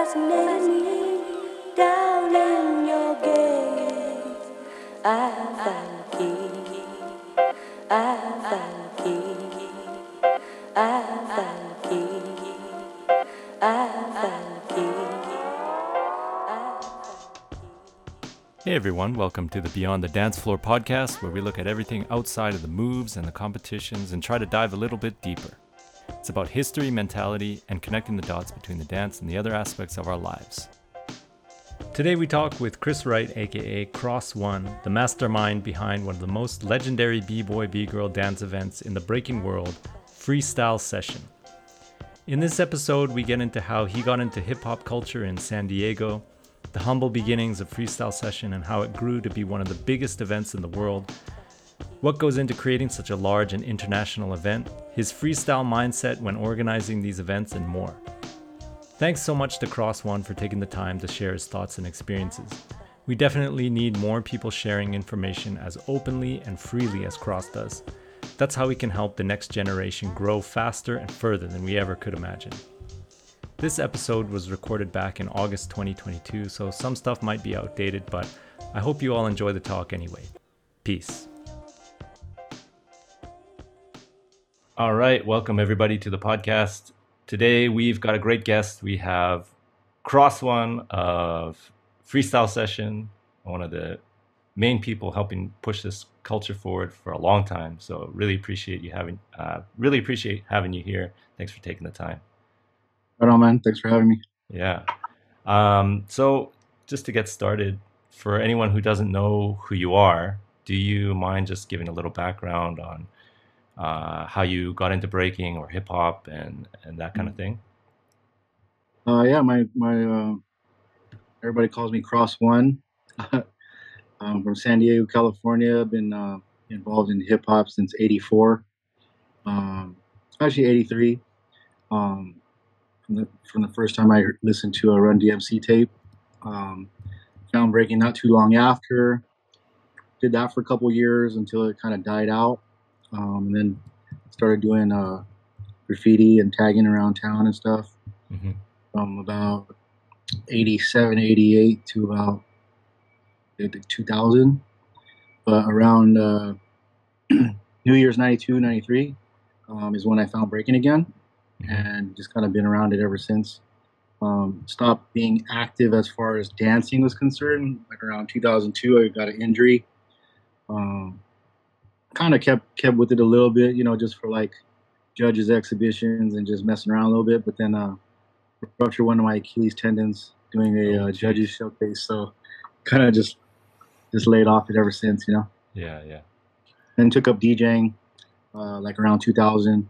me down in your gaze. I the key. I the key. I the key. I the key. Hey everyone, welcome to the Beyond the Dance Floor podcast, where we look at everything outside of the moves and the competitions and try to dive a little bit deeper. About history, mentality, and connecting the dots between the dance and the other aspects of our lives. Today we talk with Chris Wright, aka Cros One, the mastermind behind one of the most legendary b-boy b-girl dance events in the breaking world, Freestyle Session. In this episode, we get into how he got into hip hop culture in San Diego, the humble beginnings of Freestyle Session and how it grew to be one of the biggest events in the world, what goes into creating such a large and international event, his freestyle mindset when organizing these events, and more. Thanks so much to Cros One for taking the time to share his thoughts and experiences. We definitely need more people sharing information as openly and freely as Cros does. That's how we can help the next generation grow faster and further than we ever could imagine. This episode was recorded back in August 2022, so some stuff might be outdated, but I hope you all enjoy the talk anyway. Peace. All right, welcome everybody to the podcast. Today we've got a great guest. We have Cros One of Freestyle Session, one of the main people helping push this culture forward for a long time. So really appreciate you having, uh, really appreciate having you here. Thanks for taking the time. Right on, man. Thanks for having me. Yeah. Um, so just to get started, for anyone who doesn't know who you are, do you mind just giving a little background on uh, how you got into breaking or hip hop and and that kind of thing? Uh, yeah, my my uh, everybody calls me Cros One. I'm from San Diego, California. I've been uh, involved in hip hop since '84, um, actually '83. Um, from the from the first time I listened to a Run DMC tape. Um, found breaking not too long after. Did that for a couple years until it kind of died out, um, and then started doing uh, graffiti and tagging around town and stuff. Mm-hmm. From about 87, 88 to about 2000. But around uh, New Year's 92, 93 um, is when I found breaking again and just kind of been around it ever since. Um, stopped being active as far as dancing was concerned. Like around 2002, I got an injury. Um, kind of kept kept with it a little bit, you know, just for like judges exhibitions and just messing around a little bit. But then uh, ruptured one of my Achilles tendons doing a uh, judges showcase, so kind of just just laid off it ever since, you know. Yeah, yeah. And took up DJing uh, like around 2000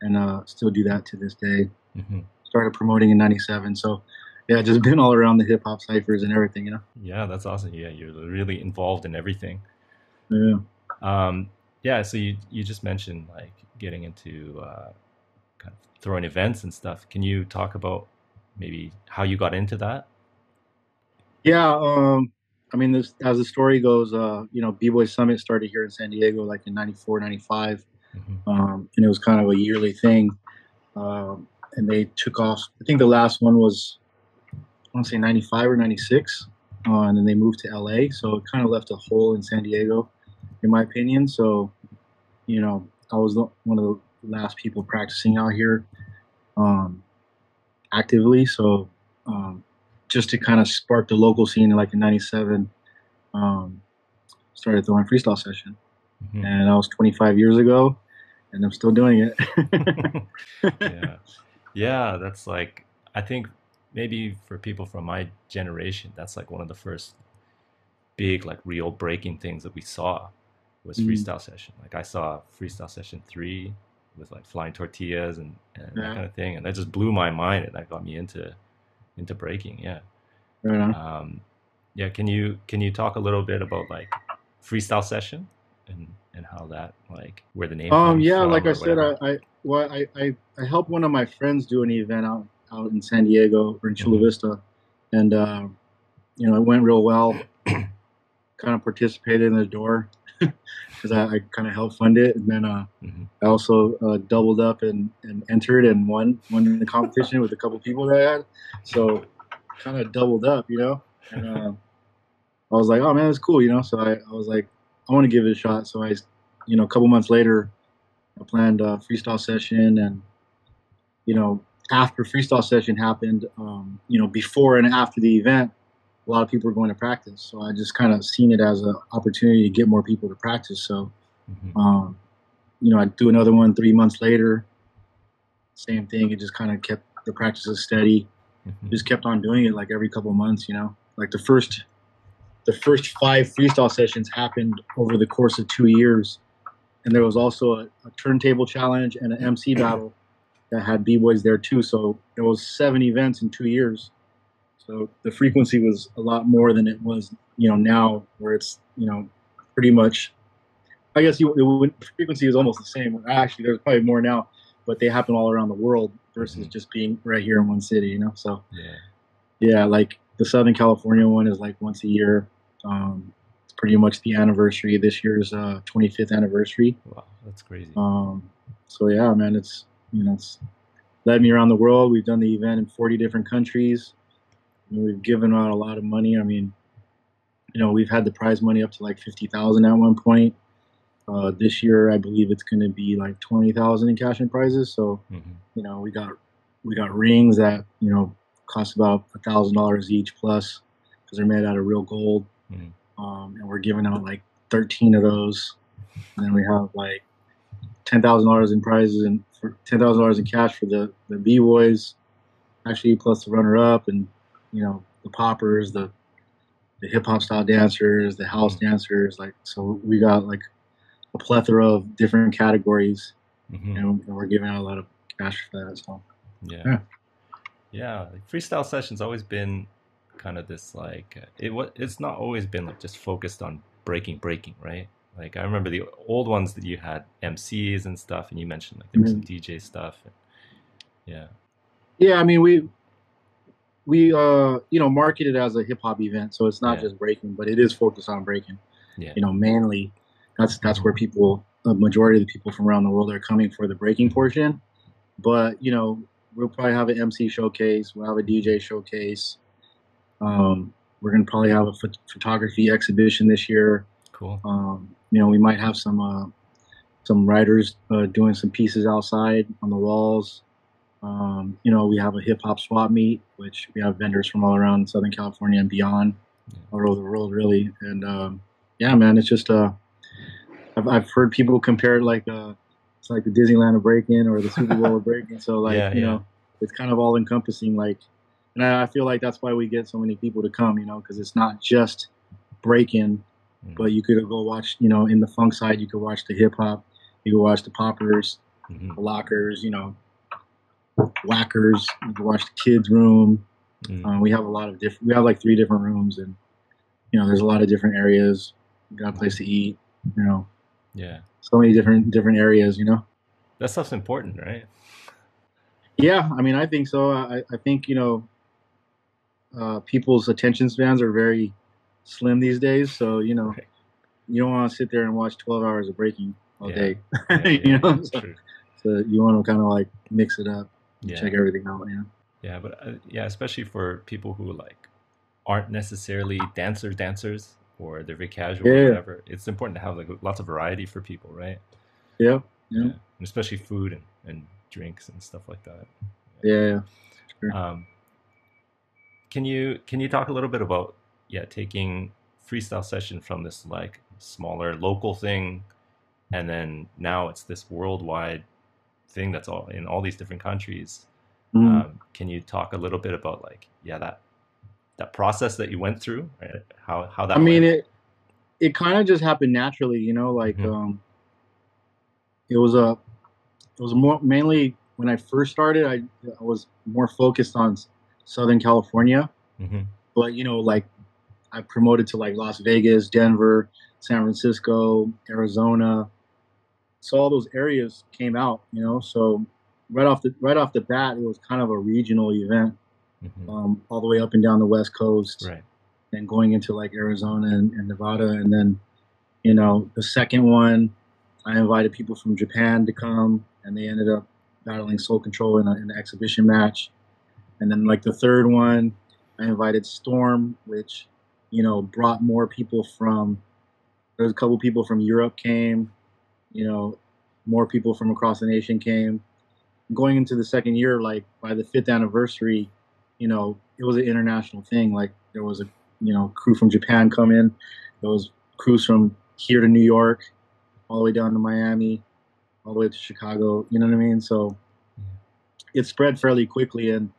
and uh, still do that to this day. Mm-hmm. Started promoting in '97, so yeah, just been all around the hip hop ciphers and everything, you know. Yeah, that's awesome. Yeah, you're really involved in everything. Yeah. Um, yeah. So you you just mentioned like getting into uh, kind of throwing events and stuff. Can you talk about maybe how you got into that? Yeah. Um, I mean, this, as the story goes, uh, you know, B-Boy Summit started here in San Diego like in 94, 95. Mm-hmm. um, and it was kind of a yearly thing. Um, and they took off. I think the last one was, I want to say 95 or 96, uh, and then they moved to LA. So it kind of left a hole in San Diego, in my opinion. So, you know, I was one of the last people practicing out here um, actively. So um, just to kind of spark the local scene, like in '97, um, started throwing freestyle session, Mhm. and that was 25 years ago, and I'm still doing it. yeah, yeah. That's like I think maybe for people from my generation, that's like one of the first big like real breaking things that we saw was Mm. freestyle session. Like I saw freestyle session three with like flying tortillas and, and that kind of thing, and that just blew my mind, and that got me into into breaking. Yeah. right. Um, yeah. Can you can you talk a little bit about like freestyle session and and how that like where the name? Um, yeah, like I said. I, I well, I, I, I helped one of my friends do an event out out in San Diego or in Chula Mhm. Vista, and uh, you know it went real well. kind of participated in the door, because I, I kind of helped fund it, and then uh, hmm I also uh, doubled up and, and entered and won won in the competition with a couple people that I had. So kind of doubled up, you know. And uh, I was like, oh man, that's cool, you know. So I, I was like, I want to give it a shot. So I, you know, a couple months later, I planned a freestyle session, and you know, after freestyle session happened, um, you know, before and after the event, a lot of people were going to practice. So I just kind of seen it as an opportunity to get more people to practice. So hmm um, you know, I'd do another one three months later. Same thing. It just kind of kept the practices steady. hmm Just kept on doing it like every couple months. You know, like the first, the first five freestyle sessions happened over the course of two years, and there was also a, a turntable challenge and an MC battle that had b boys there too. So it was seven events in two years. So the frequency was a lot more than it was, you know, now where it's, you know, pretty much I guess you, would, frequency is almost the same. Actually, there's probably more now, but they happen all around the world versus Mhm. just being right here in one city. You know, so Yeah. yeah, like the Southern California one is like once a year. Um, it's pretty much the anniversary. This year's uh, 25th anniversary. Wow, that's crazy. Um, so yeah, man, it's you know it's led me around the world. We've done the event in 40 different countries. And we've given out a lot of money. I mean, you know, we've had the prize money up to like 50,000 at one point. Uh, this year, I believe it's going to be like 20,000 in cash and prizes. So hmm you know, we got we got rings that you know cost about a thousand dollars each plus because they're made out of real gold. Mhm. Um, and we're giving out like 13 of those. And then we have like ten thousand dollars in prizes and for ten thousand dollars in cash for the the b boys, actually plus the runner up and you know the poppers, the the hip hop style dancers, the house Mhm. dancers. Like so, we got like a plethora of different categories, hmm and we're giving out a lot of cash for that. So Yeah. Yeah. Yeah. Like freestyle sessions always been kind of this like uh, it was it's not always been like just focused on breaking breaking, right? Like I remember the old ones that you had MCs and stuff and you mentioned like there was some DJ stuff. And, yeah. yeah, I mean we we uh you know market it as a hip hop event, so it's not Yeah. just breaking, but it is focused on breaking. Yeah. you know, mainly that's that's where people, a majority of the people from around the world are coming for the breaking portion. But you know, we'll probably have an MC showcase. We'll have a DJ showcase. Um, we're gonna probably have a phot- photography exhibition this year. Cool. Um, you know, we might have some uh, some writers uh, doing some pieces outside on the walls. Um, you know, we have a hip hop swap meet, which we have vendors from all around Southern California and beyond, all over the world, really. And um, yeah, man, it's just uh, I've, I've heard people compare it like uh, it's like the Disneyland of breaking or the Super Bowl of breaking. So like Yeah, you yeah. know, it's kind of all encompassing. Like, and I, I feel like that's why we get so many people to come. You know, because it's not just breaking Mhm. but you could go watch, you know, in the funk side, you could watch the hip hop, you could watch the poppers, Mhm. the lockers, you know, waackers, you could watch the kids' room. Mhm. Uh, we have a lot of different, we have like three different rooms, and, you know, there's a lot of different areas. You got a place to eat, you know, Yeah. so many different different areas, you know. That stuff's important, right? Yeah, I mean, I think so. I, I think, you know, uh, people's attention spans are very slim these days. So, you know, Right. you don't want to sit there and watch 12 hours of breaking all Yeah. day. Yeah, you yeah, know, so, so you want to kind of like mix it up, Yeah. check everything out. Yeah. Yeah, but uh, yeah, especially for people who like aren't necessarily dancers, dancers, or they're very casual or whatever. It's important to have like lots of variety for people, right? Yeah, yeah, And especially food and, and drinks and stuff like that. yeah. Sure. Um, can you can you talk a little bit about yeah taking freestyle session from this like smaller local thing, and then now it's this worldwide thing that's all in all these different countries. Mhm. Um, can you talk a little bit about like yeah that that process that you went through, right? how how that I mean, went? it it kind of just happened naturally, you know. Like, Mhm. um, it was a it was more mainly when I first started. I, I was more focused on Southern California, Mhm. but you know, like I promoted to like Las Vegas, Denver, San Francisco, Arizona. So all those areas came out, you know. So right off the right off the bat, it was kind of a regional event, Mhm. um, all the way up and down the West Coast right and going into like Arizona and, and Nevada, and then You know, the second one, I invited people from Japan to come, and they ended up battling Soul Control in, a, in an exhibition match. And then like the third one, I invited Storm, which you know brought more people from. There's a couple people from Europe came, you know, more people from across the nation came. Going into the second year, like by the fifth anniversary, you know, it was an international thing. Like there was a you know crew from Japan come in, there was crews from here to New York, all the way down to Miami, all the way to Chicago. You know what I mean? So it spread fairly quickly, and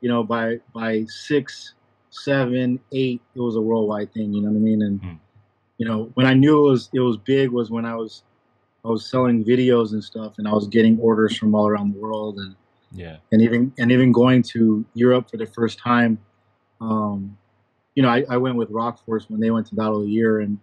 you know by by six, seven, eight, it was a worldwide thing. You know what I mean? And Mm. you know when I knew it was it was big was when I was I was selling videos and stuff, and I was getting orders from all around the world, and Yeah. and even and even going to Europe for the first time. Um, you know, I, I went with Rock Force when they went to Battle of the Year, and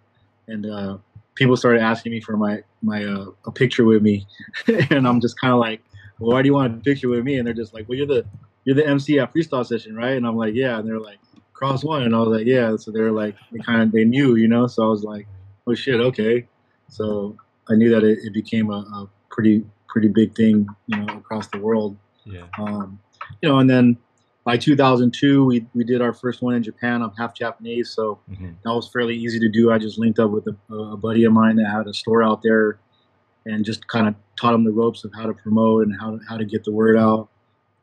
and uh, people started asking me for my my uh, a picture with me, and I'm just kind of like, well, why do you want a picture with me? And they're just like, well, you're the you're the MC at Freestyle Session, right? And I'm like, yeah. And they're like, Cros One, and I was like, yeah. So they're like, they kind of they knew, you know. So I was like, oh shit, okay. So I knew that it, it became a, a pretty pretty big thing, you know, across the world. Yeah. Um, you know, and then by 2002, we, we did our first one in Japan. I'm half Japanese, so hmm that was fairly easy to do. I just linked up with a, a buddy of mine that had a store out there and just kind of taught him the ropes of how to promote and how to, how to get the word out.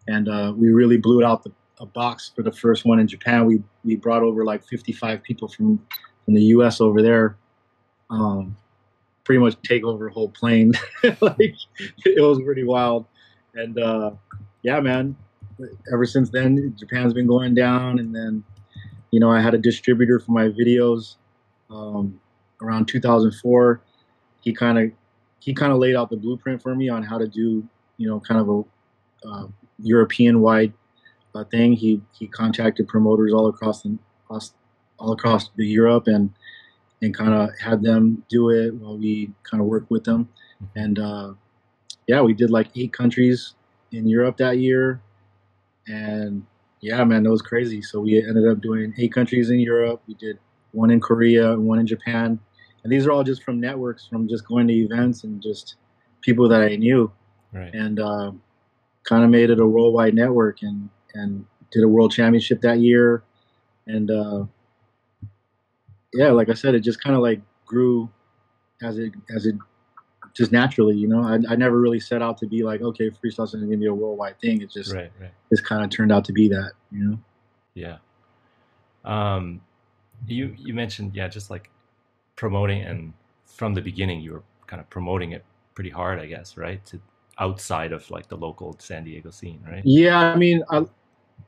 And uh, we really blew it out the a box for the first one in Japan. We we brought over like 55 people from from the U.S. over there. Um, pretty much take over a whole plane. like it was pretty wild. And uh, yeah, man. Ever since then, Japan's been going down, and then you know I had a distributor for my videos um, around 2004. He kind of he kind of laid out the blueprint for me on how to do you know kind of a uh, European wide uh, thing. He he contacted promoters all across the across, all across the Europe and and kind of had them do it while we kind of worked with them. And uh, yeah, we did like eight countries in Europe that year, and yeah, man, that was crazy. So we ended up doing eight countries in Europe. We did one in Korea, and one in Japan, and these are all just from networks, from just going to events and just people that I knew Right. and uh, kind of made it a worldwide network and and did a world championship that year and uh, yeah like i said it just kind of like grew as it as it just naturally you know I, I never really set out to be like okay freestyle is going to be a worldwide thing it just Right. Right. just kind of turned out to be that you know Yeah. Um, you you mentioned yeah, just like promoting, and from the beginning, you were kind of promoting it pretty hard, I guess, right? To outside of like the local San Diego scene, right? Yeah, I mean, I,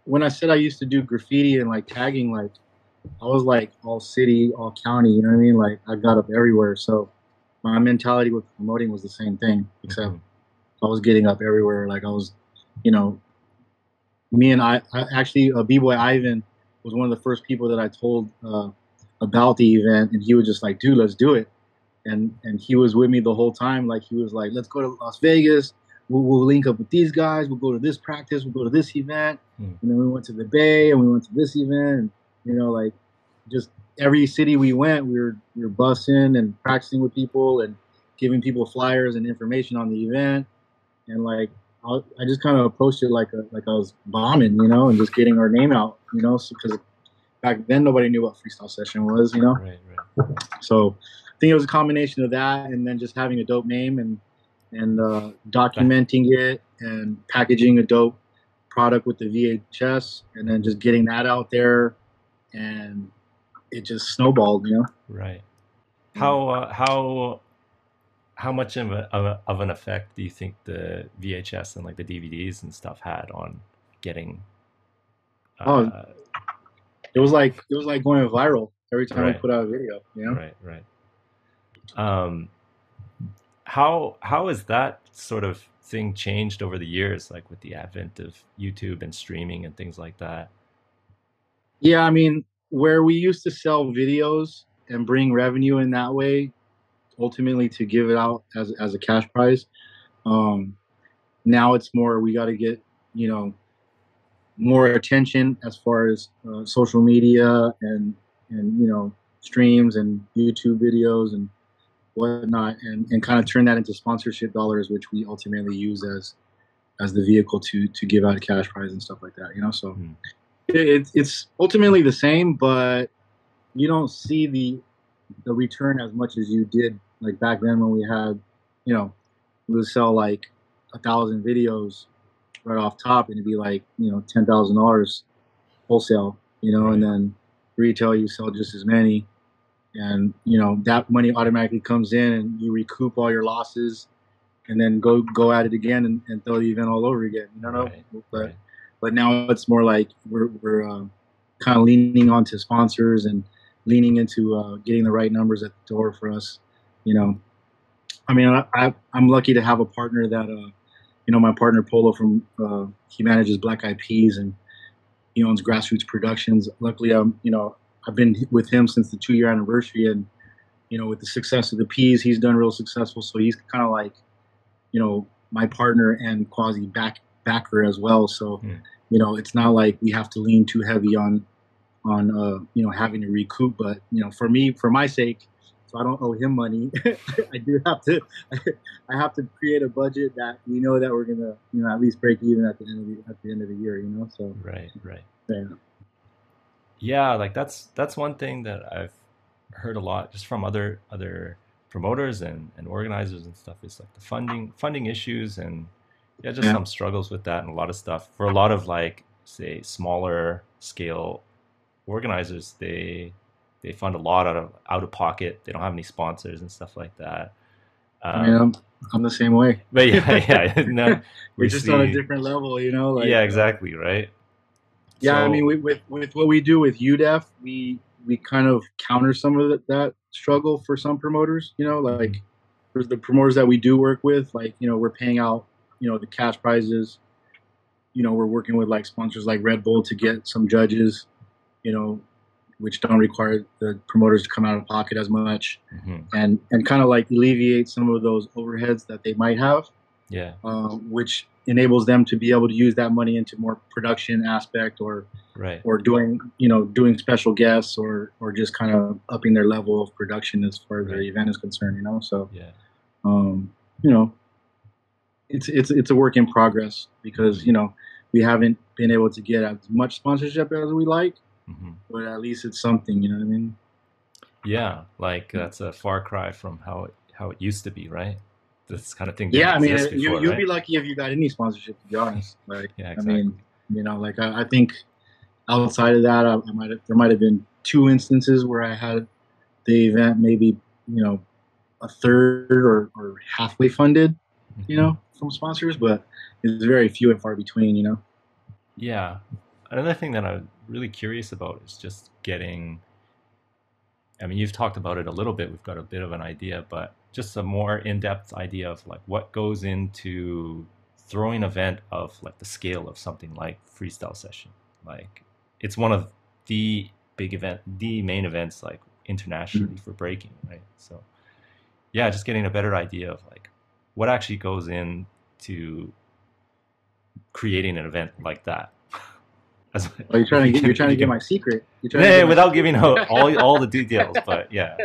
when I said I used to do graffiti and like tagging, like I was like all city, all county. You know what I mean? Like I got up everywhere. So my mentality with promoting was the same thing, except Mhm. I was getting up everywhere. Like I was, you know, me and I, I actually, uh, B-boy Ivan was one of the first people that I told uh, about the event, and he was just like, "Dude, let's do it." And and he was with me the whole time. Like he was like, "Let's go to Las Vegas. We'll, we'll link up with these guys. We'll go to this practice. We'll go to this event." Hmm. And then we went to the Bay, and we went to this event. You know, like just every city we went, we were we were bussing and practicing with people and giving people flyers and information on the event. And like I, I just kind of approached it like a, like I was bombing, you know, and just getting our name out, you know, because back then nobody knew what freestyle session was, you know. Right. Right. So I think it was a combination of that and then just having a dope name and and uh, documenting it and packaging a dope product with the VHS and then just getting that out there and it just snowballed, you know. Right. How uh, how how much of, a, of, a, of an effect do you think the VHS and like the DVDs and stuff had on getting? Oh, Uh, It was like it was like going viral every time Right. we put out a video, you know. right. Right. Um, how how has that sort of thing changed over the years, like with the advent of YouTube and streaming and things like that? Yeah, I mean, where we used to sell videos and bring revenue in that way, ultimately to give it out as as a cash prize. Um, now it's more we got to get you know more attention as far as uh, social media and and you know streams and YouTube videos and whatnot, and, and kind of turn that into sponsorship dollars, which we ultimately use as as the vehicle to to give out cash prize and stuff like that. You know, so Hmm. It, it's ultimately the same, but you don't see the the return as much as you did like back then when we had, you know, we would sell like a thousand videos right off top, and it'd be like you know ten thousand dollars wholesale, you know, and then retail you sell just as many, and you know that money automatically comes in, and you recoup all your losses, and then go go at it again and, and throw the event all over again. You know, Right, but right. But now it's more like we're we're uh, kind of leaning onto sponsors and leaning into uh, getting the right numbers at the door for us. You know, I mean, I, I'm lucky to have a partner that uh, you know, my partner Polo from uh, he manages Black Eyed Peas and he owns Grassroots Productions. Luckily, um, you know, I've been with him since the two year anniversary, and you know, with the success of the Peas, he's done real successful. So he's kind of like, you know, my partner and quasi back backer as well. So, Hmm. You know, it's not like we have to lean too heavy on on uh, you know having to recoup. But you know, for me, for my sake, so I don't owe him money. I do have to I have to create a budget that we know that we're gonna you know at least break even at the end of the at the end of the year. You know, so Right, right. yeah. Yeah, like that's that's one thing that I've heard a lot just from other other promoters and, and organizers and stuff is like the funding funding issues and yeah, just Yeah. some struggles with that and a lot of stuff. For a lot of like say smaller scale organizers, they they fund a lot out of out of pocket. They don't have any sponsors and stuff like that. I mean, Um, I'm I'm the same way. but yeah, yeah, no, We're we just on a different level, you know. Like, yeah, uh, exactly, right. Yeah, I mean, we, with with what we do with UDEF, we we kind of counter some of that, that struggle for some promoters. You know, like for the promoters that we do work with, like you know, we're paying out, you know, the cash prizes. You know, we're working with like sponsors like Red Bull to get some judges, you know, which don't require the promoters to come out of pocket as much, Mhm. and and kind of like alleviate some of those overheads that they might have yeah, um, which enables them to be able to use that money into more production aspect or right. or doing you know doing special guests or or just kind of upping their level of production as far as their Right. event is concerned you know so Yeah, um, you know it's it's it's a work in progress because you know we haven't been able to get as much sponsorship as we like hmm but at least it's something you know what i mean yeah. Like that's a far cry from how it how it used to be, right? This kind of thing. yeah i mean exist you, before, you'd right? be lucky if you got any sponsorship to be honest like Yeah, i mean you know like i, I think outside of that I, I might have there might have been two instances where i had the event maybe you know a third or, or halfway funded you know from sponsors but it's very few and far between you know Yeah. Another thing that I'm really curious about is just getting. I mean, you've talked about it a little bit. We've got a bit of an idea, but just a more in-depth idea of like what goes into throwing an event of like the scale of something like freestyle session. Like, it's one of the big event, the main events like internationally mm. for breaking, right? So, yeah, just getting a better idea of like what actually goes into creating an event like that. As- oh, you're trying to get you're trying to you get my secret you're trying Yeah, get without secret. giving out all all the details, but yeah,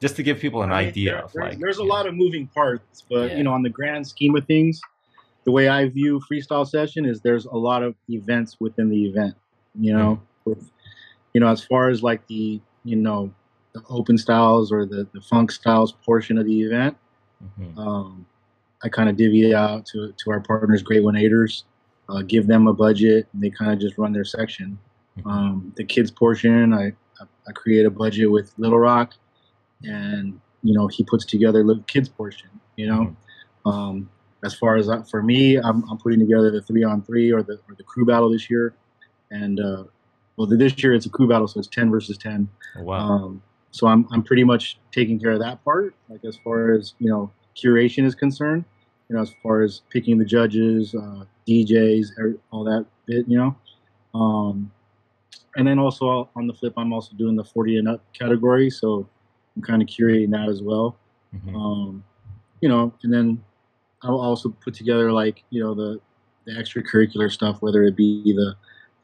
just to give people an I mean, idea there- of there's, like there's a yeah. lot of moving parts, but Yeah. you know, on the grand scheme of things, the way I view freestyle session is there's a lot of events within the event. You know, Mm-hmm. with you know, as far as like the you know the open styles or the the funk styles portion of the event, Mhm. um, I kind of divvy it out to to our partners, Great One Eighters, uh, give them a budget, and they kind of just run their section. Mhm. Um, the kids portion, I, I I create a budget with Little Rock, and you know he puts together the kids portion. You know, um, as far as uh, for me, I'm, I'm putting together the three on three or the or the crew battle this year, and uh, well this year it's a crew battle, so it's ten versus ten. Oh, wow, Um, so I'm I'm pretty much taking care of that part. Like as far as you know, curation is concerned, you know, as far as picking the judges, uh, DJs, all that bit, you know. Um, and then also on the flip, I'm also doing the 40 and up category, so I'm kind of curating that as well. Mhm. Um, you know, and then I'll also put together like you know the the extracurricular stuff, whether it be the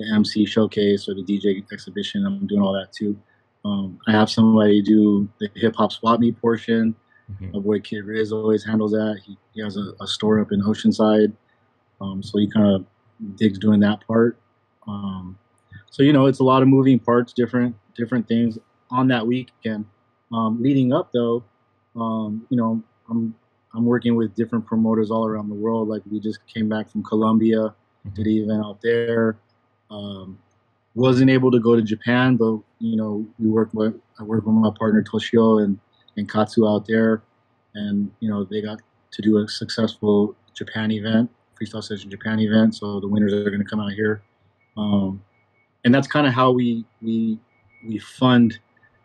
the MC showcase or the DJ exhibition. I'm doing all that too. Um, I have somebody do the hip hop swap meet portion. Mhm. My boy Kid Riz always handles that. He, he has a, a store up in Oceanside, um, so he kind of digs doing that part. Um, so you know, it's a lot of moving parts, different different things on that weekend. Um, leading up though, um, you know, I'm I'm working with different promoters all around the world. Like we just came back from Colombia, did an event out there. Um, wasn't able to go to Japan, but you know, we work with I work with my partner Toshio and and Katsu out there, and you know they got to do a successful Japan event, freestyle session Japan event. So the winners are going to come out here, um, and that's kind of how we we we fund,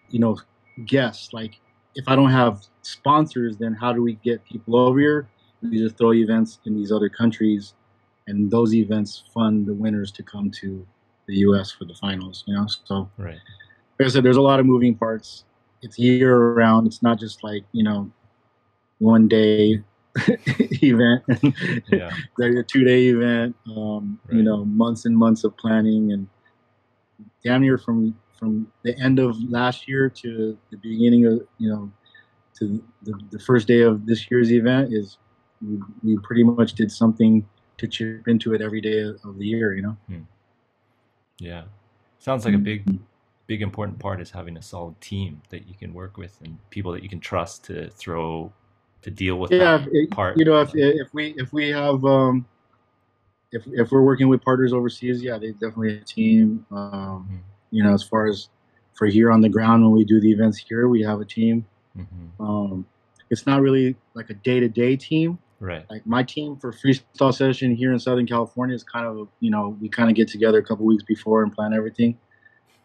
you know, guests. Like if I don't have sponsors, then how do we get people over here? We just throw events in these other countries, and those events fund the winners to come to the U.S. for the finals. You know, so Right. like I said, there's a lot of moving parts. It's year round. It's not just like you know, one day event, Yeah. like a two day event. Um, You know, months and months of planning, and damn near from from the end of last year to the beginning of you know, to the, the first day of this year's event is we, we pretty much did something to chip into it every day of the year. You know. Yeah. Sounds like a big, Mm-hmm. big important part is having a solid team that you can work with and people that you can trust to throw to deal with yeah that it- part. you know if, if we if we have um if if we're working with partners overseas yeah they definitely have a team um Mhm. you know as far as for here on the ground when we do the events here we have a team Mhm. um it's not really like a day-to-day team Right. like my team for freestyle session here in southern california is kind of you know we kind of get together a couple weeks before and plan everything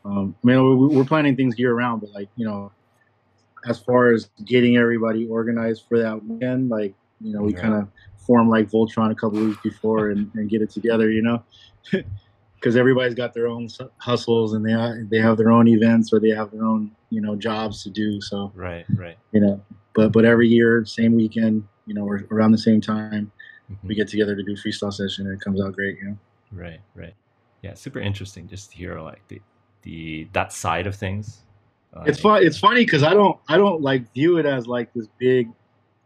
um i mean we- we're planning things year round but like you know as far as getting everybody organized for that weekend like you know we Yeah. kind of form like voltron a couple weeks before and, and get it together you know because everybody's got their own hustles and they they have their own events or they have their own you know jobs to do so Right. Right. you know but but every year same weekend you know we're around the same time Mhm. we get together to do freestyle session and it comes out great you know Right, right. Yeah, super interesting just to hear like the the that side of things. it's fun it's funny because i don't i don't like view it as like this big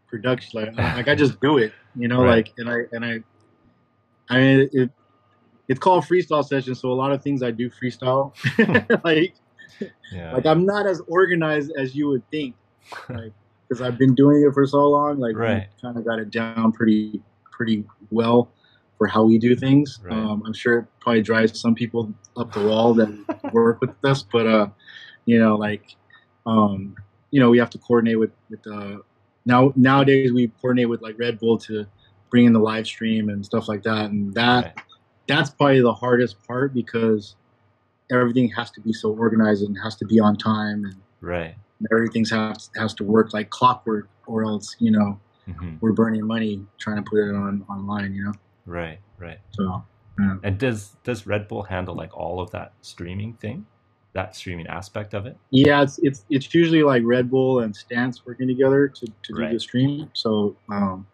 production like, like i just do it you know Right. like and i and i i mean it, it's called freestyle session so a lot of things i do freestyle like Yeah. like i'm not as organized as you would think like because i've been doing it for so long like Right. kind of got it down pretty pretty well for how we do things Right. um, i'm sure it probably drives some people up the wall that work with us but uh you know like um you know we have to coordinate with with uh now nowadays we coordinate with like red bull to bring in the live stream and stuff like that and that Right. that's probably the hardest part because everything has to be so organized and has to be on time and right. Everything's has, has to work like clockwork or else you know hmm we're burning money trying to put it on online you know Right, right. so yeah. And does does Red Bull handle like all of that streaming thing? That streaming aspect of it? yeah it's it's it's usually like red bull and stance working together to, to do Right. the stream so um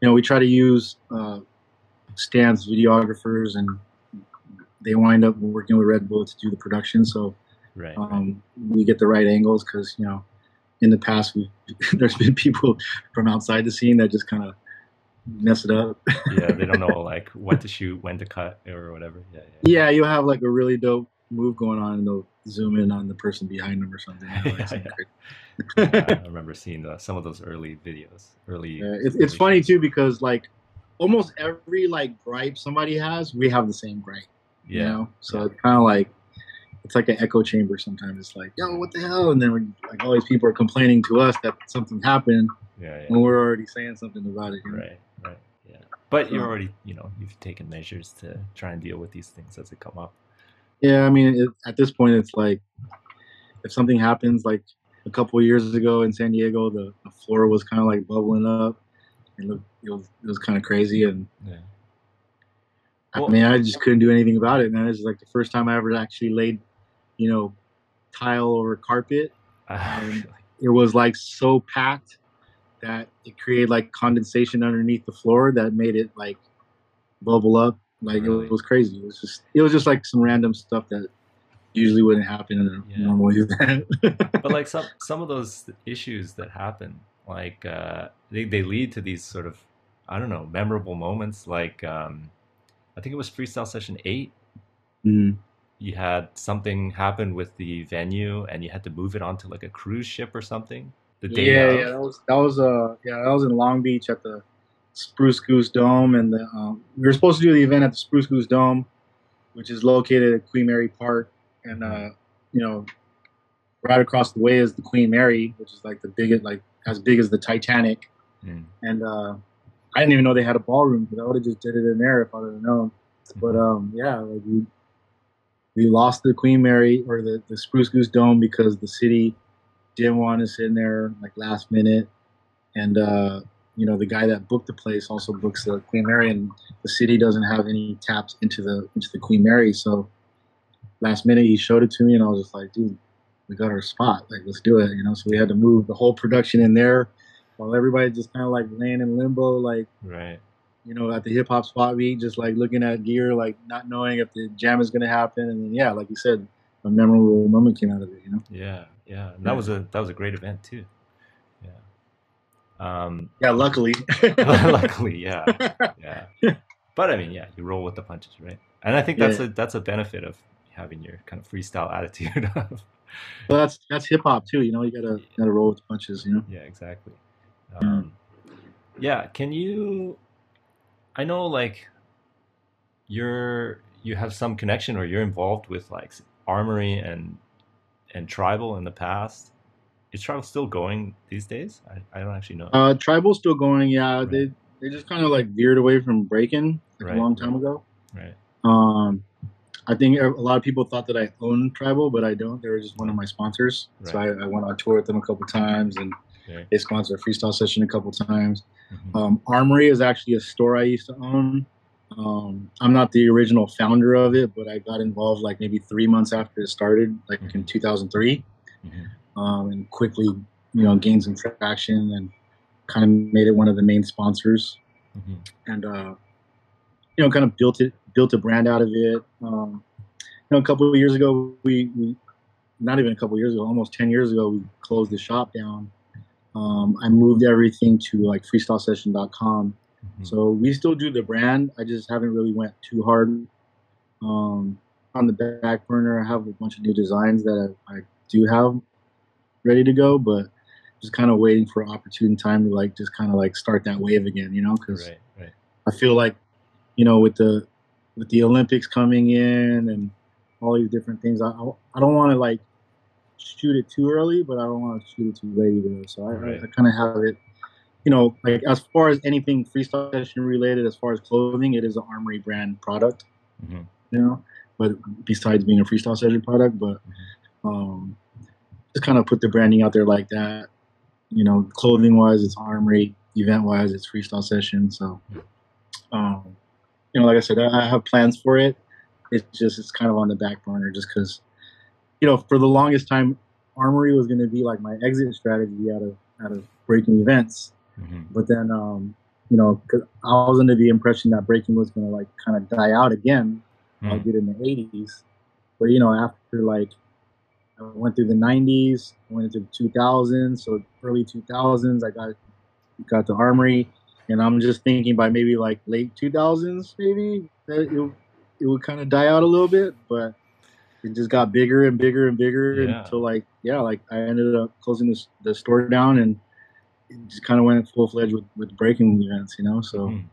you know we try to use uh stance videographers and they wind up working with red bull to do the production so Right. right. um, we get the right angles because you know in the past there's been people from outside the scene that just kind of mess it up yeah, they don't know like what to shoot, when to cut, or whatever. Yeah, yeah. yeah you'll have like a really dope move going on and they'll zoom in on the person behind them or something you know, like something Yeah, crazy. I remember seeing uh, some of those early videos. Early. Yeah, it's, it's funny too because like almost every like gripe somebody has we have the same gripe Yeah. you know so yeah. it's kind of like it's like an echo chamber sometimes it's like yo what the hell and then like all these people are complaining to us that something happened Yeah, yeah. when we're already saying something about it you know? Right, right. Yeah. But you're already, you know, you've taken measures to try and deal with these things as they come up. Yeah, I mean, it, at this point, it's like if something happens, like a couple of years ago in San Diego, the, the floor was kind of like bubbling up, and look, it was was kind of crazy, and Yeah. I Well- mean, I just couldn't do anything about it, man. It's like the first time I ever actually laid, you know, tile over carpet. Um, It was like so packed that it created like condensation underneath the floor that made it like bubble up. Like Really? it was crazy. It was just it was just like some random stuff that usually wouldn't happen in a Yeah. normal event. but like some some of those issues that happen like uh they, they lead to these sort of i don't know memorable moments like um i think it was freestyle session 8 Mm. You had something happen with the venue and you had to move it onto like a cruise ship or something the day yeah, of. yeah, that was that was uh yeah that was in Long Beach at the Spruce Goose Dome, and the, um, we were supposed to do the event at the Spruce Goose Dome, which is located at Queen Mary Park, and uh, you know, right across the way is the Queen Mary, which is like the biggest, like as big as the Titanic, Mm. and uh, I didn't even know they had a ballroom because I would have just did it in there if I would have known. But um, yeah, like we we lost the Queen Mary or the, the Spruce Goose Dome because the city didn't want us in there like last minute, and uh, you know the guy that booked the place also books the Queen Mary, and the city doesn't have any taps into the into the Queen Mary, so last minute he showed it to me, and I was just like, dude, we got our spot, like let's do it, you know. So we had to move the whole production in there, while everybody just kind of like laying in limbo, like right you know, at the hip hop spot meet, just like looking at gear, like not knowing if the jam is gonna happen, and then yeah, like you said, a memorable moment came out of it. You know. yeah yeah and that Yeah. was a that was a great event too yeah um Yeah, luckily. luckily yeah yeah but i mean yeah you roll with the punches right and i think that's Yeah. a that's a benefit of having your kind of freestyle attitude of Well, that's that's hip hop too. You know, you gotta gotta roll with the punches. You know. yeah exactly um, yeah can you i know like you're you have some connection or you're involved with like armory and and tribal in the past is tribal still going these days i, I don't actually know Uh, Tribal's still going. Yeah, Right. they they just kind of like veered away from breaking like Right, a long time ago. right Um, I think a lot of people thought that I owned Tribal, but I don't. They were just one of my sponsors. right. So I, I went on tour with them a couple times, and They sponsored a freestyle session a couple times. Mhm. Um, Armory is actually a store I used to own. Um, I'm not the original founder of it, but I got involved like maybe three months after it started, like in 2003, Mhm. um, and quickly, you know, gained some traction and kind of made it one of the main sponsors. Mhm. And uh, you know, kind of built it, built a brand out of it. Um, you know, a couple of years ago, we, we not even a couple of years ago, almost 10 years ago, we closed the shop down. Um, I moved everything to like freestylesession.com. Mhm. So we still do the brand. I just haven't really went too hard um, on the back burner. I have a bunch of new designs that I, I do have ready to go, but just kind of waiting for opportune time to like just kind of like start that wave again, you know? Because right right I feel like, you know, with the with the Olympics coming in and all these different things, I, I don't want to like shoot it too early, but I don't want to shoot it too late either. So I, Right. I, I kind of have it, you know, like as far as anything freestyle session related, as far as clothing, it is an Armory brand product, Mhm. you know. But besides being a freestyle session product, but um, just kind of put the branding out there like that. You know, clothing wise, it's Armory. Event wise, it's freestyle session. So, um, you know, like I said, I I have plans for it. It's just it's kind of on the back burner, just because, you know, for the longest time, Armory was going to be like my exit strategy out of out of breaking events. Mhm. But then, um, you know, 'cause I was under the impression that breaking was going to like kind of die out again. I Mm. did in the 80s. But, you know, after like, I went through the 90s, went into the 2000s. So early 2000s, I got got the Armory. And I'm just thinking by maybe like late 2000s, maybe, that it, it would kind of die out a little bit. But it just got bigger and bigger and bigger Yeah. until like, yeah, like I ended up closing this, the store down and it just kind of went full fledged with, with breaking events, you know? So Mhm.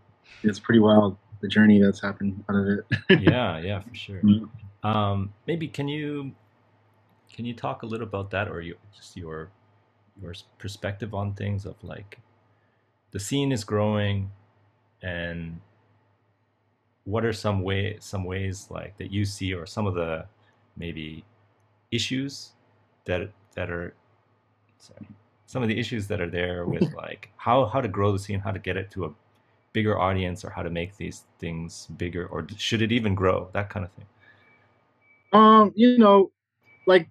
it's pretty wild the journey that's happened out of it. yeah yeah for sure Mm. um maybe can you can you talk a little about that or your just your your perspective on things of like the scene is growing and what are some way some ways like that you see or some of the maybe issues that that are sorry some of the issues that are there with like how how to grow the scene how to get it to a bigger audience or how to make these things bigger or should it even grow that kind of thing Um, you know, like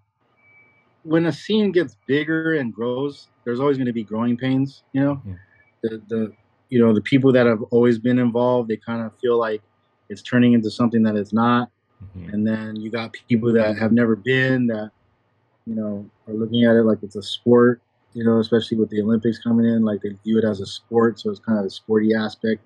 when a scene gets bigger and grows, there's always going to be growing pains. You know, Yeah. the the you know the people that have always been involved, they kind of feel like it's turning into something that it's not. Mhm. and then you got people that have never been that you know are looking at it like it's a sport you know especially with the olympics coming in like they view it as a sport so it's kind of a sporty aspect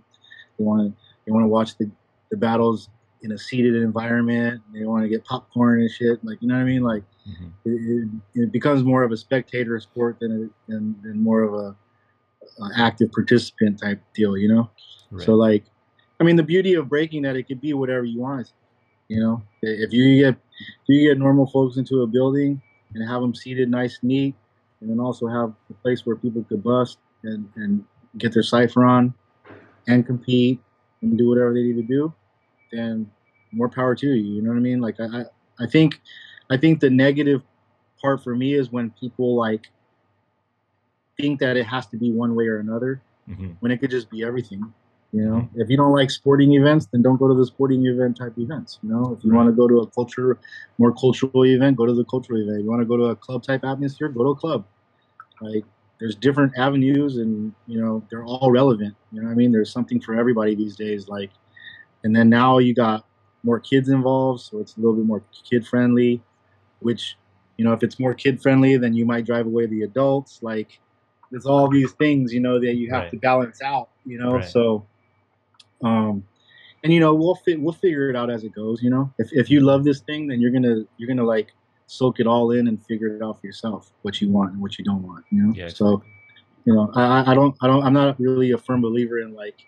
they want to they want to watch the, the battles in a seated environment they want to get popcorn and shit like you know what i mean like Mhm. it, it, it becomes more of a spectator sport than it, than, than more of a, a active participant type deal you know Right. so like, I mean, the beauty of breaking that it could be whatever you want. You know, if you get if you get normal folks into a building and have them seated nice, neat, and then also have a place where people could bust and and get their cipher on and compete and do whatever they need to do, then more power to you. You know what I mean? Like I I, think I think the negative part for me is when people like think that it has to be one way or another Mhm. when it could just be everything. You know, if you don't like sporting events, then don't go to the sporting event type events. You know, if you want to go to a culture, more cultural event, go to the cultural event. If you want to go to a club type atmosphere, go to a club. Like, there's different avenues, and you know, they're all relevant. You know what I mean? There's something for everybody these days. Like, and then now you got more kids involved, so it's a little bit more kid friendly. Which, you know, if it's more kid friendly, then you might drive away the adults. Like, there's all these things, you know, that you have Right. to balance out. You know, Right. so um and you know we'll fit we'll figure it out as it goes you know if, if you love this thing then you're gonna you're gonna like soak it all in and figure it out for yourself what you want and what you don't want you know Yeah, so you know I, I- don't i don't i'm not really a firm believer in like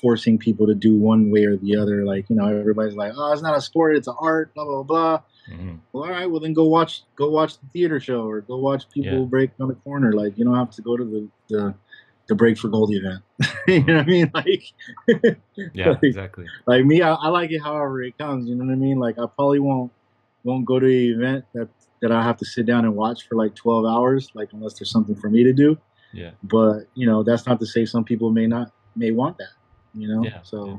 forcing people to do one way or the other like you know everybody's like oh it's not a sport it's an art blah blah blah Mhm. well all right well then go watch go watch the theater show or go watch people Yeah. break on the corner like you don't have to go to the the, the Breaking for Gold event you know what i mean like Yeah, Like- exactly. like me, I, I like it however it comes. You know what I mean? Like I probably won't won't go to an event that that I have to sit down and watch for like twelve hours, like unless there's something for me to do. Yeah. But you know, that's not to say some people may not may want that. You know, Yeah, so yeah.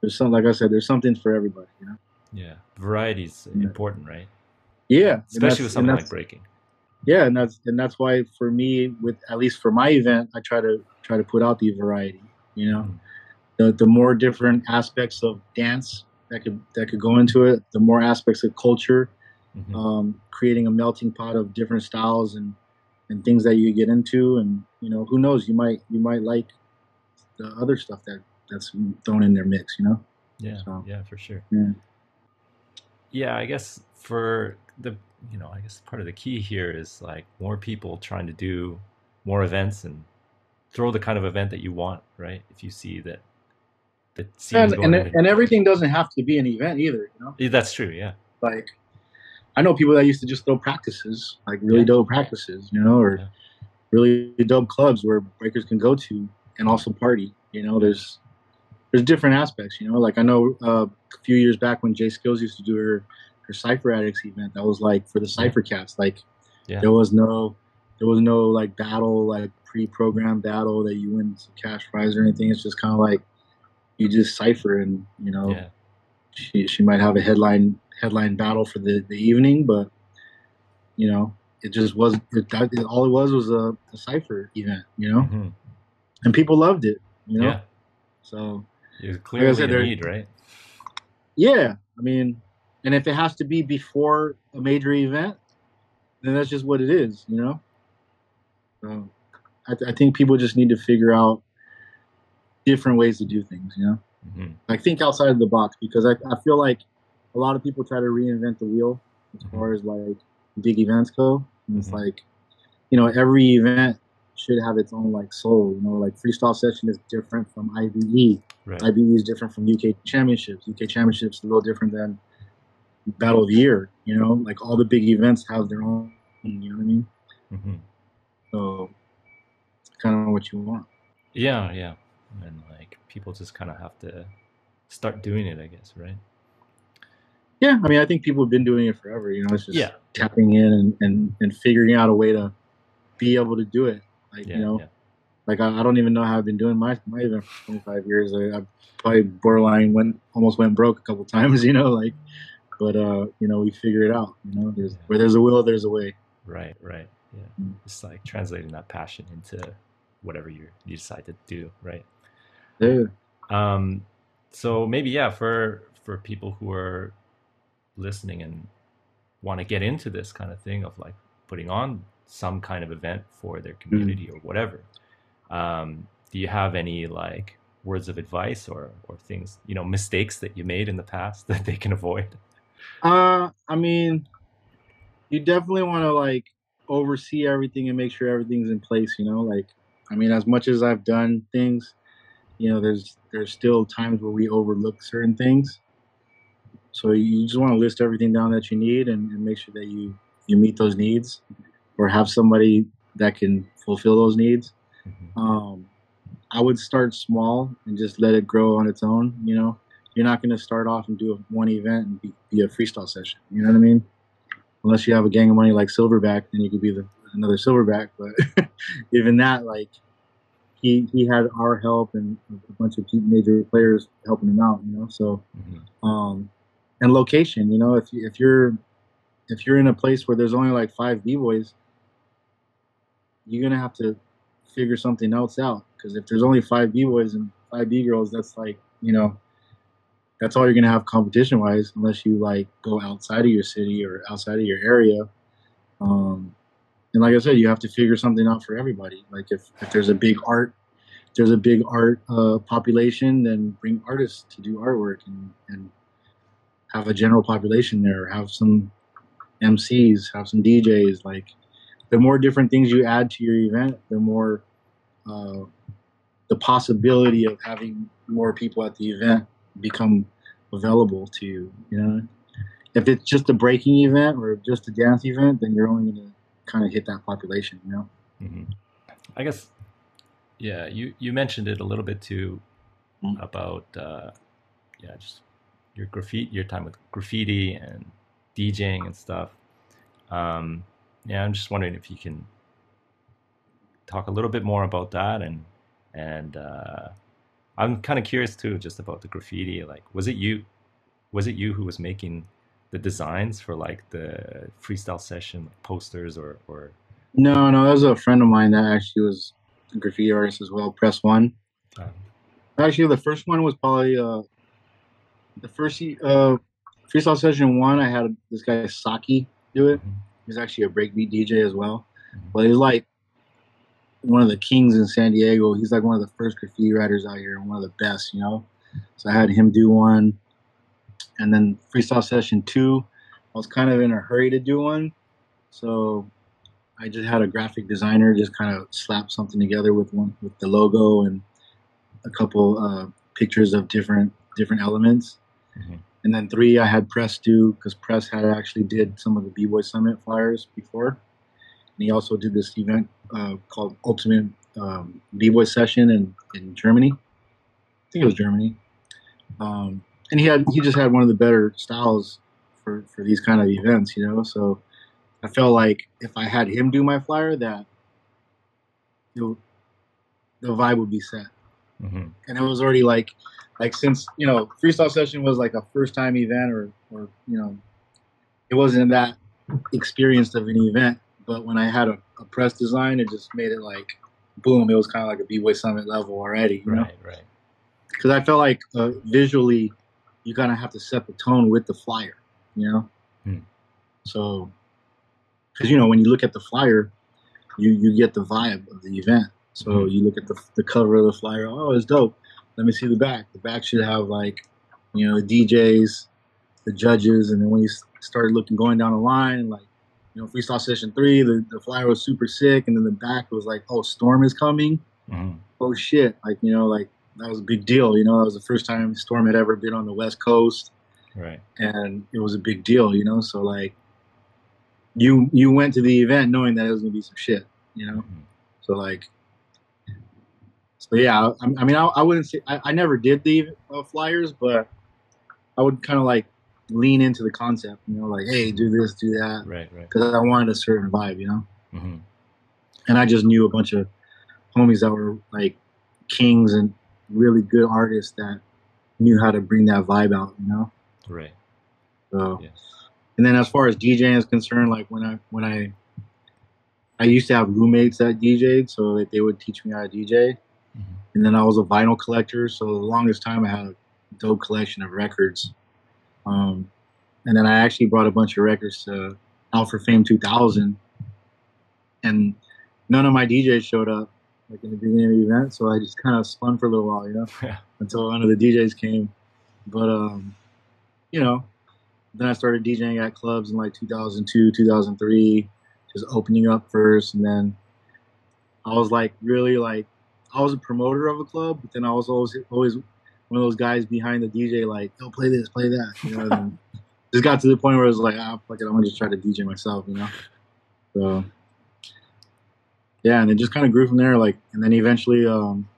there's some like I said, there's something for everybody. You know, Yeah. Variety is Yeah. important, right? yeah, Especially with something like breaking. Yeah, and that's and that's why for me, with at least for my event, I try to try to put out the variety. You know, Mhm. the the more different aspects of dance that could that could go into it, the more aspects of culture, Mhm. um, creating a melting pot of different styles and and things that you get into, and you know, who knows, you might you might like the other stuff that that's thrown in their mix. You know, Yeah, So- yeah, for sure. Yeah. Yeah, I guess for the you know, I guess part of the key here is like more people trying to do more events and throw the kind of event that you want, right? If you see that that seems and going and, and everything doesn't have to be an event either. You know, Yeah, that's true, yeah. like I know people that used to just throw practices, like really Yeah. dope practices, you know, or Yeah. really dope clubs where breakers can go to and also party. You know, there's there's different aspects. You know, like I know uh, a few years back when Jay Skills used to do her her Cipher Addicts event, that was like for the Cipher Cats. Like Yeah. there was no there was no like battle like pre-programmed battle that you win some cash prize or anything. It's just kind of like you just cipher and you know Yeah. she she might have a headline headline battle for the, the evening, but you know it just was it, that, it, all it was was a, a cipher event, you know, Mhm. and people loved it, you know. Yeah. So You're clearly said, a there- need, right? yeah, I mean, and if it has to be before a major event, then that's just what it is, you know. So I, th- I think people just need to figure out different ways to do things, you know. hmm like think outside of the box because I, I feel like a lot of people try to reinvent the wheel as Mhm. far as like big events go. And it's Mhm. like, you know, every event should have its own like soul. You know, like freestyle session is different from IBE. Right. IBE is different from UK championships. UK championships is a little different than Battle of the Year. You know, like all the big events have their own. You know what I mean? hmm So kind of what you want. Yeah, yeah. And like people just kind of have to start doing it, I guess, right? Yeah, I mean, I think people have been doing it forever. You know, it's just Yeah. tapping in and, and, and figuring out a way to be able to do it. Like, Yeah, you know, yeah. like I, I don't even know how I've been doing my, my event for 25 years. I, I probably borderline went, almost went broke a couple times, you know, like, but, uh, you know, we figure it out, you know, there's, where there's a will, there's a way. Right, right. Yeah. Mm. It's like translating that passion into whatever you you decide to do, right? Yeah. Um, so maybe yeah, for for people who are listening and want to get into this kind of thing of like putting on some kind of event for their community or whatever. Um, do you have any like words of advice or or things you know mistakes that you made in the past that they can avoid? Uh, I mean, you definitely want to like oversee everything and make sure everything's in place. You know, like I mean, as much as I've done things, you know, there's there's still times where we overlook certain things. So you just want to list everything down that you need and, and make sure that you you meet those needs, or have somebody that can fulfill those needs. Mhm. Um, I would start small and just let it grow on its own. You know, you're not going to start off and do a, one event and be, be a freestyle session. You know what I mean? Unless you have a gang of money like Silverback, then you could be the, another Silverback. But even that, like, he he had our help and a bunch of major players helping him out. You know, so Mhm. um, and location. You know, if you, if you're if you're in a place where there's only like five b boys, you're gonna have to figure something else out. Because if there's only five b boys and five b girls, that's like you know, that's all you're gonna have competition wise, unless you like go outside of your city or outside of your area. Um, and like I said, you have to figure something out for everybody. Like if, if there's a big art, there's a big art uh, population, then bring artists to do artwork and, and have a general population there. Have some MCs, have some DJs. Like the more different things you add to your event, the more uh, the possibility of having more people at the event become available to you. You know, if it's just a breaking event or just a dance event, then you're only going to kind of hit that population. You know. hmm I guess, yeah. You you mentioned it a little bit too Mm. about uh, yeah, just your graffiti, your time with graffiti and DJing and stuff. Um, yeah, I'm just wondering if you can talk a little bit more about that and and uh, I'm kind of curious too, just about the graffiti. Like, was it you? Was it you who was making the designs for like the freestyle session like posters or or No, no, that was a friend of mine that actually was a graffiti artist as well. Press one. um, Actually, the first one was probably uh, the first uh, freestyle session one. I had this guy Saki do it. Mhm. He's actually a breakbeat DJ as well, Mhm. but he's like one of the kings in San Diego. He's like one of the first graffiti writers out here and one of the best, you know. So I had him do one, and then freestyle session two. I was kind of in a hurry to do one, so I just had a graphic designer just kind of slap something together with one with the logo and a couple uh, pictures of different different elements. Mhm. And then three, I had Press do because Press had actually did some of the B Boy Summit flyers before, and he also did this event uh, called Ultimate um, B Boy Session in in Germany. I think it was Germany. Um, and he had he just had one of the better styles for for these kind of events, you know. So I felt like if I had him do my flyer, that it the vibe would be set Mhm. and it was already like like since you know freestyle session was like a first time event or or you know it wasn't that experienced of an event but when i had a, a press design it just made it like boom it was kind of like a b-boy summit level already you know right, right. because i felt like uh, visually you kind of have to set the tone with the flyer you know Hmm. so because you know when you look at the flyer you you get the vibe of the event so Mhm. you look at the, the cover of the flyer oh it's dope let me see the back the back should have like you know the djs the judges and then when you s- started looking going down the line like you know freestyle session three the, the flyer was super sick and then the back was like oh storm is coming Mhm. oh shit like you know like that was a big deal you know that was the first time storm had ever been on the west coast Right. and it was a big deal you know so like you you went to the event knowing that it was gonna be some shit you know Mhm. so like so yeah i, I mean I, I wouldn't say I, I never did the uh, flyers but i would kind of like lean into the concept you know like hey do this do that Right, right. because i wanted a certain vibe you know hmm and I just knew a bunch of homies that were like kings and really good artists that knew how to bring that vibe out, you know. Right. So, Yes. and then as far as DJing is concerned, like when I when I I used to have roommates that DJ'd, so that they would teach me how to DJ. Mhm. And then I was a vinyl collector, so the longest time I had a dope collection of records. Um, and then I actually brought a bunch of records to Out for Fame 2000, and none of my DJs showed up like in the beginning of the event, so I just kind of spun for a little while, you know, Yeah. until one of the DJs came. But um, you know, then I started DJing at clubs in like 2002, 2003, just opening up first, and then I was like really like I was a promoter of a club, but then I was always always one of those guys behind the DJ, like, "Yo, play this, play that." You know, and just got to the point where I was like, "Ah, fuck it, I'm gonna just try to DJ myself," you know. So yeah, and it just kind of grew from there. Like, and then eventually, um,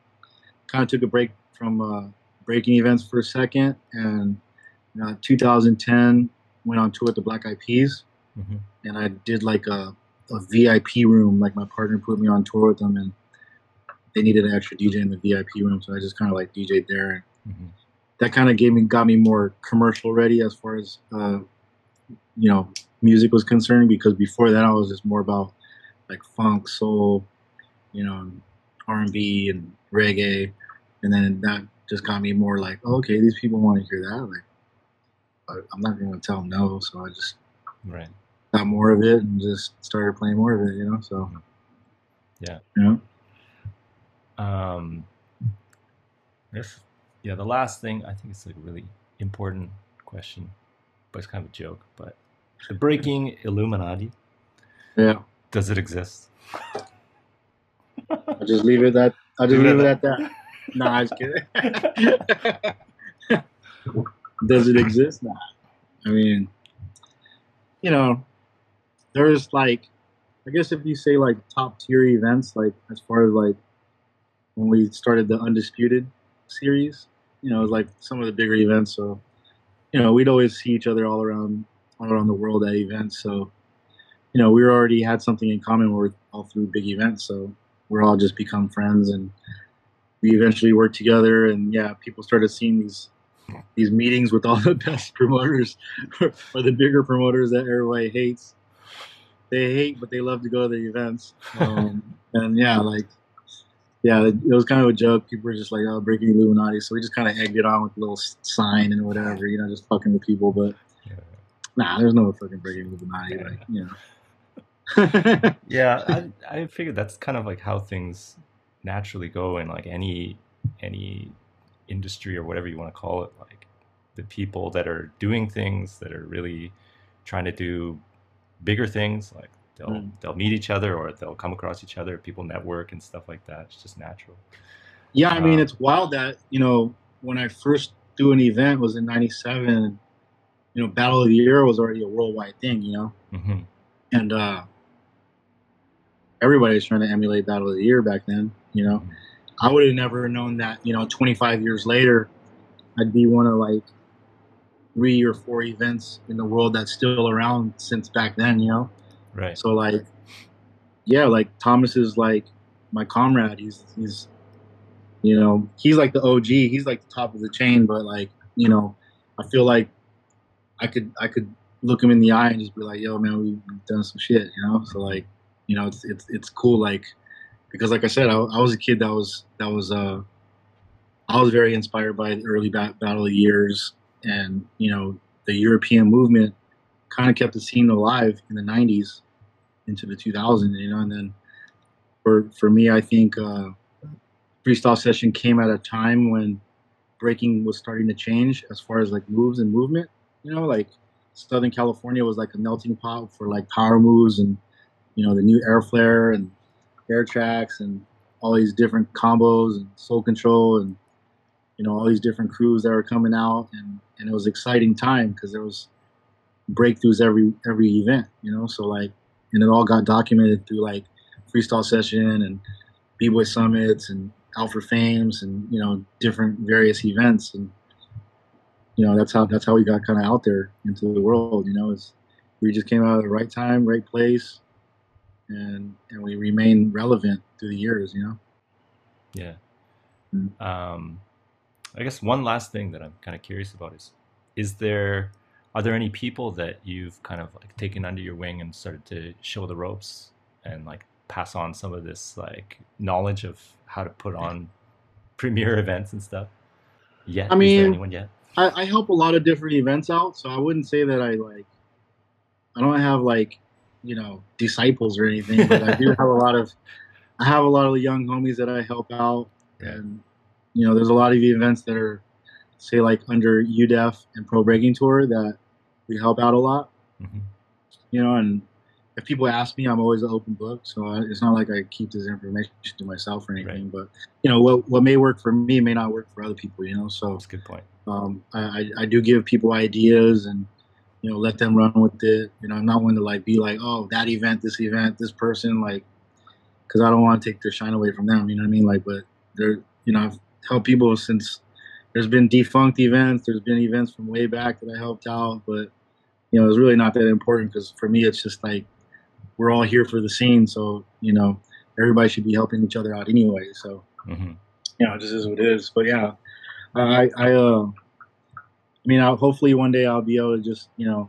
kind of took a break from uh, breaking events for a second, and uh, 2010 went on tour with the Black Eyed Peas, Mhm. and I did like a, a VIP room. Like my partner put me on tour with them, and they needed an extra DJ in the VIP room, so I just kind of like DJ'd there, Mhm. that kind of gave me got me more commercial ready as far as uh, you know music was concerned. Because before that, I was just more about like funk, soul, you know, R and B and reggae, and then that just got me more like, oh, okay, these people want to hear that. Like, I'm not going to tell them no, so I just Right. got more of it and just started playing more of it, you know. So Yeah. you know, Um, if yeah, the last thing I think it's like a really important question, but it's kind of a joke. But the breaking Illuminati yeah. does it exist? I'll just leave it at I'll just Leave it at at that. Nah, I just kidding. Does it exist? Nah. I mean, you know, there's like, I guess if you say like top tier events, like as far as like when we started the Undisputed series, you know, it was like some of the bigger events. So, you know, we'd always see each other all around, all around the world at events. So, you know, we already had something in common. We're all through big events, so we're all just become friends, and we eventually worked together. And yeah, people started seeing these these meetings with all the best promoters or the bigger promoters that everybody hates. They hate, but they love to go to the events. Um, and yeah, like yeah, it, was kind of a joke. People were just like, "Oh, breaking Illuminati," so we just kind of egged it on with a little sign and whatever, you know, just fucking with people. But Yeah. nah, there's no fucking breaking Illuminati, like you know. yeah, I, I figured that's kind of like how things naturally go in like any any industry or whatever you want to call it. Like the people that are doing things that are really trying to do bigger things, like they'll Mm. they'll meet each other or they'll come across each other. People network and stuff like that. It's just natural. Yeah, I mean, Um, it's wild that you know when I first do an event was in '97. You know, Battle of the Year was already a worldwide thing. You know, hmm and uh, everybody was trying to emulate Battle of the Year back then. You know, I would have never known that. You know, 25 years later, I'd be one of like three or four events in the world that's still around since back then. You know, Right. so like, yeah, like Thomas is like my comrade. He's he's, you know, he's like the OG. He's like the top of the chain. But like, you know, I feel like I could I could look him in the eye and just be like, yo, man, we've done some shit. You know, so like, you know, it's it's it's cool. Like, because like I said, I, I was a kid that was that was uh, I was very inspired by the early ba- battle years and you know the European movement kind of kept the scene alive in the 90s into the 2000s you know and then for for me i think uh, freestyle session came at a time when breaking was starting to change as far as like moves and movement you know like southern california was like a melting pot for like power moves and you know the new air flare and air tracks and all these different combos and soul control and you know all these different crews that were coming out and and it was exciting time because there was breakthroughs every every event you know so like and it all got documented through like freestyle session and b-boy summits and Out for Fames and you know different various events and you know that's how that's how we got kind of out there into the world you know is we just came out at the right time right place and and we remain relevant through the years you know Yeah. Mm. Um, I guess one last thing that I'm kind of curious about is: is there are there any people that you've kind of like taken under your wing and started to show the ropes and like pass on some of this like knowledge of how to put on premier events and stuff? Yeah. I is mean- there anyone yet? I, I help a lot of different events out, so I wouldn't say that I like. I don't have like, you know, disciples or anything, but I do have a lot of. I have a lot of young homies that I help out, and you know, there's a lot of events that are, say, like under UDEF and Pro Breaking Tour that we help out a lot. Mhm. You know, and if people ask me, I'm always an open book. So I, it's not like I keep this information to myself or anything. But you know, what what may work for me may not work for other people. You know, so That's a good point. um, I, I I do give people ideas and you know let them run with it. You know, I'm not one to like be like, oh, that event, this event, this person, like, because I don't want to take their shine away from them. You know what I mean? Like, but they're you know I've helped people since there's been defunct events. There's been events from way back that I helped out, but you know it's really not that important because for me it's just like we're all here for the scene. So you know everybody should be helping each other out anyway. So hmm you know, it just is what it is. But yeah, I, I, uh, I mean, I'll, hopefully one day I'll be able to just, you know,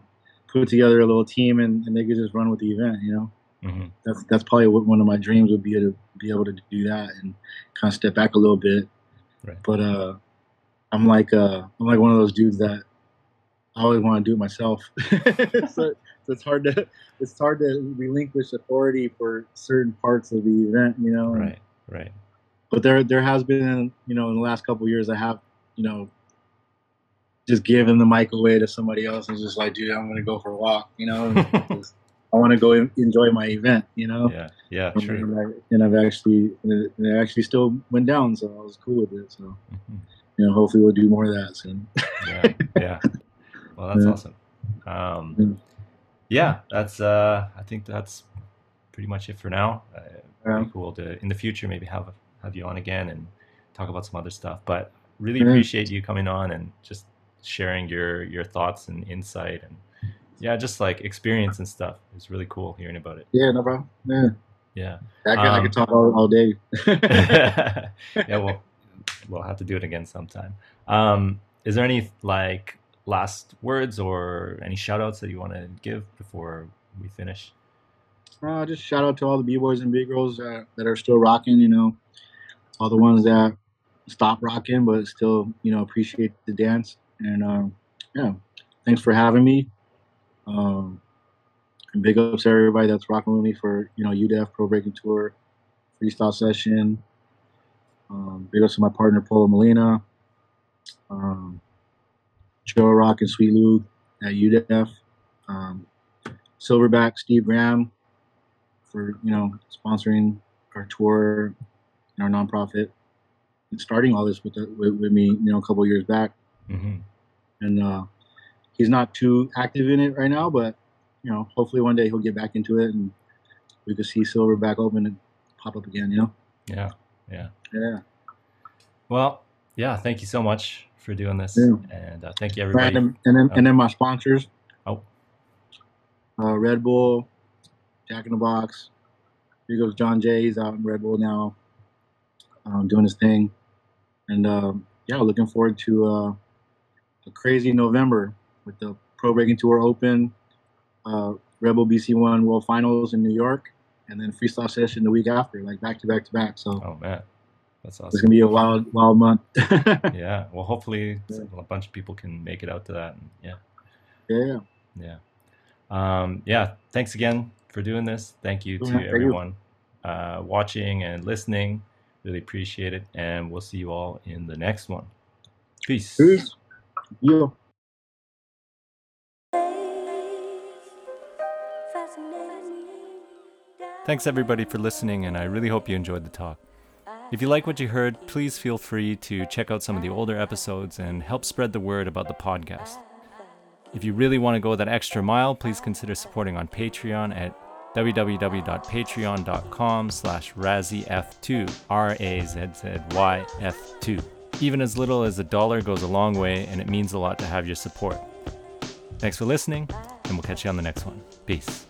put together a little team and, and they could just run with the event. You know, hmm that's that's probably what one of my dreams would be to be able to do that and kind of step back a little bit. Right. But uh, I'm like uh, I'm like one of those dudes that I always want to do it myself. so, so it's hard to it's hard to relinquish authority for certain parts of the event. You know, Right. Right. but there there has been you know in the last couple of years I have you know just given the mic away to somebody else and just like dude I'm gonna go for a walk you know I want to go enjoy my event you know Yeah. Yeah. and, True. and, I, and I've actually and it actually still went down so I was cool with it so Mhm. you know hopefully we'll do more of that soon yeah yeah well that's awesome. Um yeah. that's uh i think that's pretty much it for now. Uh, Yeah. cool to in the future maybe have have you on again and talk about some other stuff but really Yeah. appreciate you coming on and just sharing your your thoughts and insight and yeah just like experience and stuff. It's really cool hearing about it. Yeah no problem. Yeah. Yeah. I could, I Um, could talk all, all day. Yeah, well, we'll have to do it again sometime. Um, is there any like last words or any shout outs that you want to give before we finish? Uh, just shout out to all the b-boys and b-girls that, that are still rocking, you know, all the ones that stop rocking but still, you know, appreciate the dance. And um, yeah, thanks for having me. Um, and big ups to everybody that's rocking with me for, you know, UDEF Pro Breaking Tour, freestyle session. Um, big ups to my partner, Polo Molina. Um, Joe Rock and Sweet Lou at UDEF. Um, Silverback, Steve Graham, for you know sponsoring our tour, and our nonprofit, and starting all this with the, with, with me, you know, a couple years back. hmm And uh, he's not too active in it right now, but you know, hopefully one day he'll get back into it, and we could see Silverback open and pop up again. You know? Yeah, yeah. Yeah. Well, yeah. Thank you so much for doing this, Yeah. and uh, thank you everybody. Random, and then and then my sponsors. Oh. Uh, Red Bull, Jack in the Box. Here goes John Jay. He's out in Red Bull now, um, doing his thing, and um, yeah, looking forward to uh, a crazy November with the Pro Breaking Tour Open, uh, Red Bull BC One World Finals in New York, and then freestyle session the week after, like back to back to back. So Oh man, that's awesome. it's gonna be a wild, wild month. Yeah. Well, hopefully Yeah. a bunch of people can make it out to that. Yeah. yeah. Yeah. Um, yeah. Thanks again for doing this. Thank you to Yeah, thank you. everyone uh, watching and listening. Really appreciate it. And we'll see you all in the next one. Peace. Peace. Yo. Thanks everybody for listening, and I really hope you enjoyed the talk. If you like what you heard, please feel free to check out some of the older episodes and help spread the word about the podcast. If you really want to go that extra mile, please consider supporting on Patreon at www.patreon.com slash razzyf2, R-A-Z-Z-Y-F2. Even as little as a dollar goes a long way, and it means a lot to have your support. Thanks for listening, and we'll catch you on the next one. Peace.